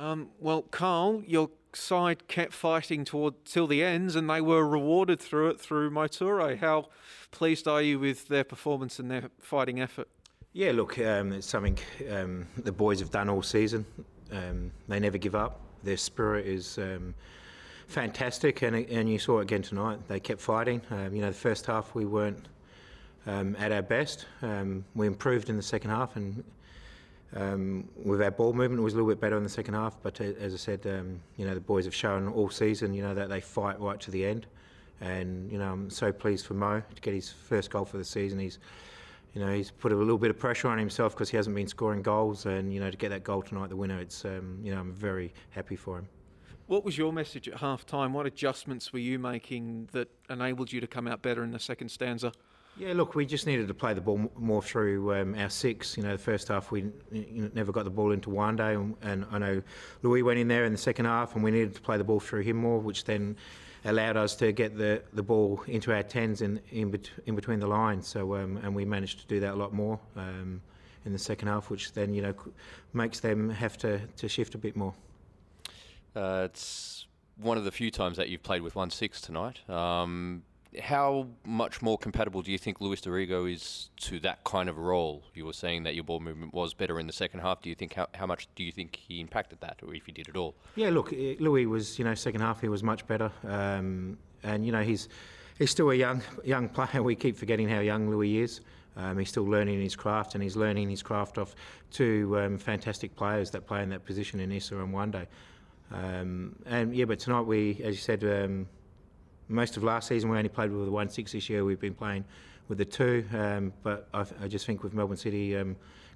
Um, well, Carl, your side kept fighting toward till the ends, and they were rewarded through it through Mo Toure. How pleased are you with their performance and their fighting effort? Yeah, look, um, it's something um, the boys have done all season. Um, they never give up. Their spirit is um, fantastic, and and you saw it again tonight. They kept fighting. Um, you know, the first half we weren't at our best. we improved in the second half, and with our ball movement, it was a little bit better in the second half. But uh, as I said, you know, the boys have shown all season, you know, that they fight right to the end. And you know, I'm so pleased for Mo to get his first goal for the season. He's you know, he's put a little bit of pressure on himself because he hasn't been scoring goals, and you know, to get that goal tonight, the winner, it's um, you know, I'm very happy for him. What was your message at half time? What adjustments were you making that enabled you to come out better in the second stanza? Yeah, look, we just needed to play the ball more through um, our six. You know, the first half we never got the ball into Juande, and, and I know Louis went in there in the second half, and we needed to play the ball through him more, which then allowed us to get the, the ball into our tens in in, bet- in between the lines. So um, and we managed to do that a lot more um, in the second half, which then you know makes them have to, to shift a bit more. Uh, it's one of the few times that you've played with one six tonight. Um, how much more compatible do you think Louis D'Arrigo is to that kind of role? You were saying that your ball movement was better in the second half. Do you think how, how much do you think he impacted that, or if he did at all? Yeah, look, eh, Louis was you know second half he was much better, um, and you know he's he's still a young young player. We keep forgetting how young Louis is. Um, he's still learning his craft, and he's learning his craft off two um, fantastic players that play in that position in Issa and Juande. Um, and yeah, but tonight we, as you said um, most of last season we only played with the one six. This year we've been playing with the two. Um, but I, I, just think with Melbourne City,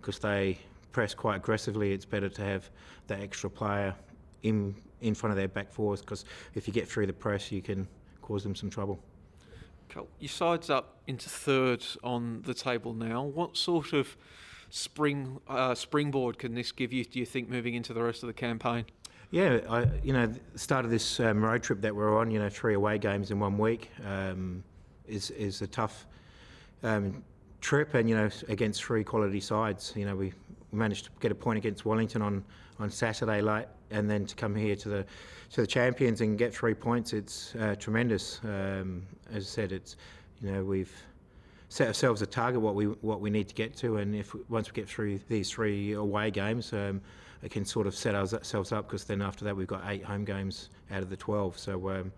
because um, they press quite aggressively, it's better to have that extra player in in front of their back fours. Because if you get through the press, you can cause them some trouble. Cool. Your side's up into third on the table now. What sort of spring uh, springboard can this give you? Do you think moving into the rest of the campaign? Yeah, I, you know, start of this um, road trip that we're on, you know, three away games in one week um, is is a tough um, trip, and you know, against three quality sides. You know, we managed to get a point against Wellington on, on Saturday late, and then to come here to the to the champions and get three points, it's uh, tremendous. Um, as I said, it's you know we've set ourselves a target what we what we need to get to, and if once we get through these three away games, um, it can sort of set ourselves up because then after that we've got eight home games out of the 12. So um,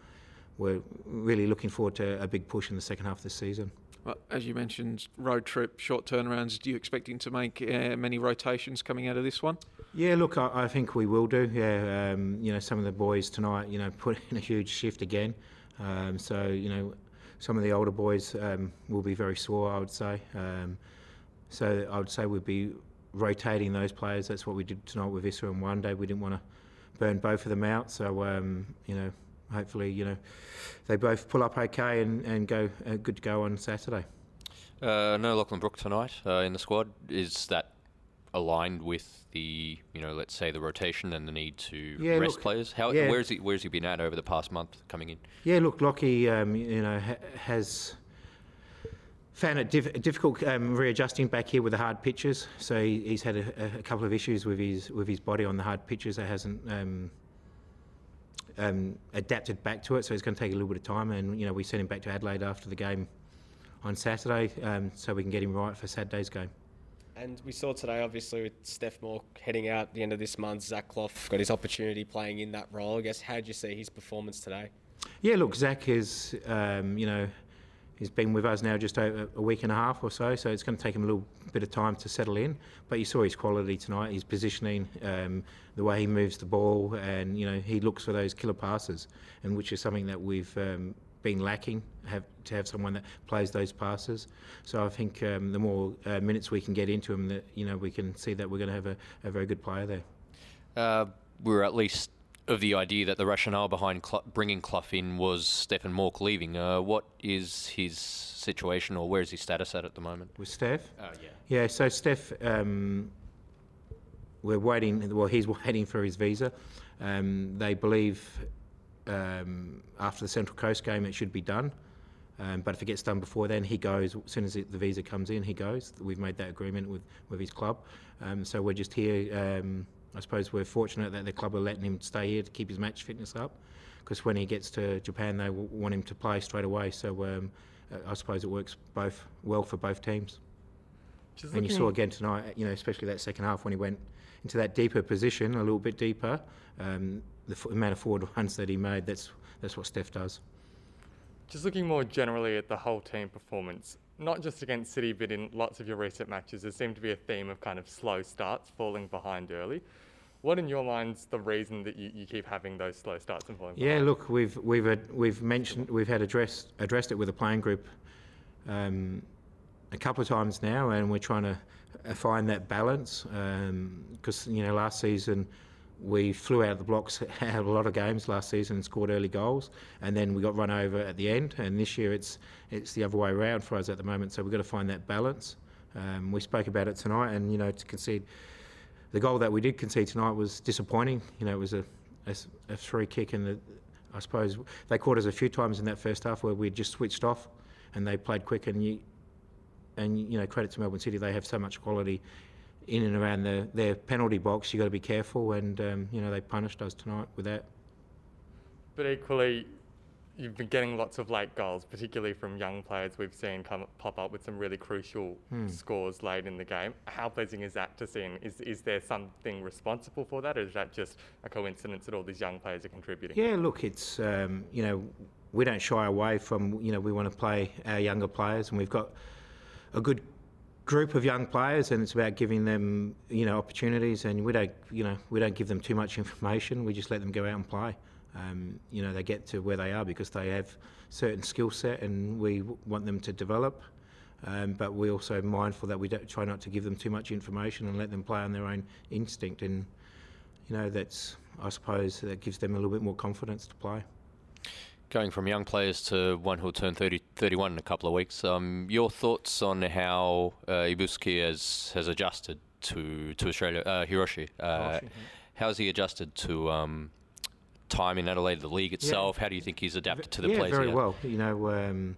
we're really looking forward to a big push in the second half of the season. Well, as you mentioned, road trip, short turnarounds. Do you expecting to make uh, many rotations coming out of this one? Yeah, look, I, I think we will do. Yeah, um, you know, some of the boys tonight, you know, put in a huge shift again. Um, so you know, some of the older boys um, will be very sore, I would say. Um, so I would say we'd be rotating those players. That's what we did tonight with Issa and Juande. We didn't want to burn both of them out. So um, you know, hopefully, you know, they both pull up okay and, and go uh, good to go on Saturday. Uh, no Lachlan Brook tonight uh, in the squad. Is that aligned with the you know let's say the rotation and the need to yeah, rest look, players? How yeah. where's he where's he been at over the past month coming in? Yeah, look, Lockie, um, you know, ha- has found it diff- difficult um, readjusting back here with the hard pitches. So he, he's had a, a, couple of issues with his with his body on the hard pitches that hasn't um, um, adapted back to it. So it's going to take a little bit of time. And you know we sent him back to Adelaide after the game on Saturday, um, so we can get him right for Saturday's game. And we saw today, obviously, with Steph Mauk heading out at the end of this month, Zach Clough got his opportunity playing in that role. I guess how did you see his performance today? Yeah, look, Zach is, um, you know, He's been with us now just a week and a half or so, so it's going to take him a little bit of time to settle in. But you saw his quality tonight, his positioning, um, the way he moves the ball, and you know he looks for those killer passes, and which is something that we've um, been lacking have, to have someone that plays those passes. So I think um, the more uh, minutes we can get into him, that you know we can see that we're going to have a, a very good player there. Uh, we're at least of the idea that the rationale behind Cl- bringing Clough in was Stefan Mauk leaving. Uh, what is his situation, or where is his status at at the moment? With Steph? Uh, yeah. Yeah. So Steph, um, we're waiting. Well, he's waiting for his visa. Um, they believe um, after the Central Coast game it should be done. Um, but if it gets done before then, he goes. As soon as it, the visa comes in, he goes. We've made that agreement with, with his club. Um, so we're just here um, I suppose we're fortunate that the club are letting him stay here to keep his match fitness up, because when he gets to Japan, they want him to play straight away. So um, I suppose it works both well for both teams. Just and you saw again tonight, you know, especially that second half when he went into that deeper position, a little bit deeper. Um, the f- amount of forward runs that he made, that's that's what Steph does. Just looking more generally at the whole team performance, not just against City, but in lots of your recent matches, there seemed to be a theme of kind of slow starts, falling behind early. What, in your minds, the reason that you, you keep having those slow starts and falling Yeah, behind? look, we've we've we've mentioned we've had addressed addressed it with the playing group um, a couple of times now, and we're trying to uh, find that balance because you know last season we flew out of the blocks, had a lot of games last season and scored early goals, and then we got run over at the end. And this year it's it's the other way around for us at the moment. So we've got to find that balance. Um, we spoke about it tonight, and you know to concede the goal that we did concede tonight was disappointing. You know, it was a a free kick, and I suppose they caught us a few times in that first half where we just switched off, and they played quick. And you, and you know, credit to Melbourne City, they have so much quality in and around the, their penalty box. you've got to be careful, and um, you know they punished us tonight with that. But equally, you've been getting lots of late goals, particularly from young players we've seen come pop up with some really crucial scores late in the game. How pleasing is that to see? And is, is there something responsible for that, or is that just a coincidence that all these young players are contributing? Yeah, look, it's um, you know we don't shy away from you know we want to play our younger players, and we've got a good group of young players, and it's about giving them you know opportunities, and we don't you know we don't give them too much information. We just let them go out and play. Um, you know they get to where they are because they have certain skill set, and we want them to develop. Um, but we're also mindful that we don't try not to give them too much information and let them play on their own instinct, and you know that's I suppose that gives them a little bit more confidence to play. Going from young players to one who'll turn 30, 31 in a couple of weeks, um, your thoughts on how uh, Ibusuki has, has adjusted to, to Australia, uh, Hiroshi? Uh, how has he adjusted to um, time in Adelaide, the league itself? How do you think he's adapted to the yeah, plays? very he had? well. You know, um,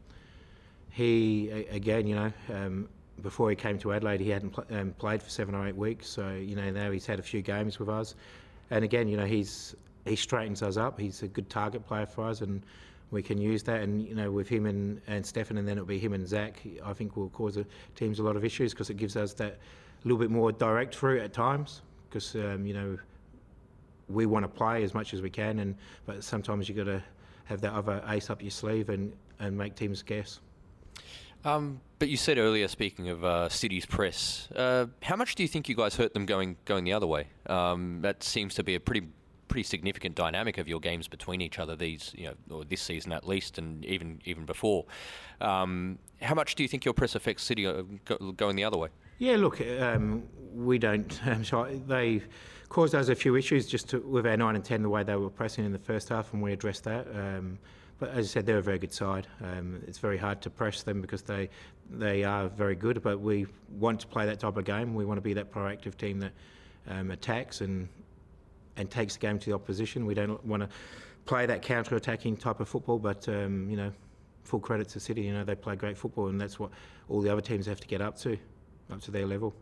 he again, you know, um, before he came to Adelaide, he hadn't pl- um, played for seven or eight weeks. So you know, now he's had a few games with us, and again, you know, he's he straightens us up. He's a good target player for us, and we can use that. And you know, with him and and Stefan, and then it'll be him and Zach. I think will cause the teams a lot of issues because it gives us that little bit more direct route at times. Because um, you know, we want to play as much as we can, and but sometimes you got to have that other ace up your sleeve and, and make teams guess. Um, but you said earlier, speaking of uh, City's press, uh, how much do you think you guys hurt them going going the other way? Um, that seems to be a pretty pretty significant dynamic of your games between each other these you know or this season at least, and even even before. Um, how much do you think your press affects City uh, going the other way? Yeah, look, um, we don't. Um, so they caused us a few issues just to, with our nine and ten, the way they were pressing in the first half, and we addressed that. Um, but as I said, they're a very good side. Um, it's very hard to press them because they they are very good. But we want to play that type of game. We want to be that proactive team that um, attacks and and takes the game to the opposition. We don't want to play that counter-attacking type of football. But um, you know, full credit to City. You know, they play great football, and that's what all the other teams have to get up to, up to their level.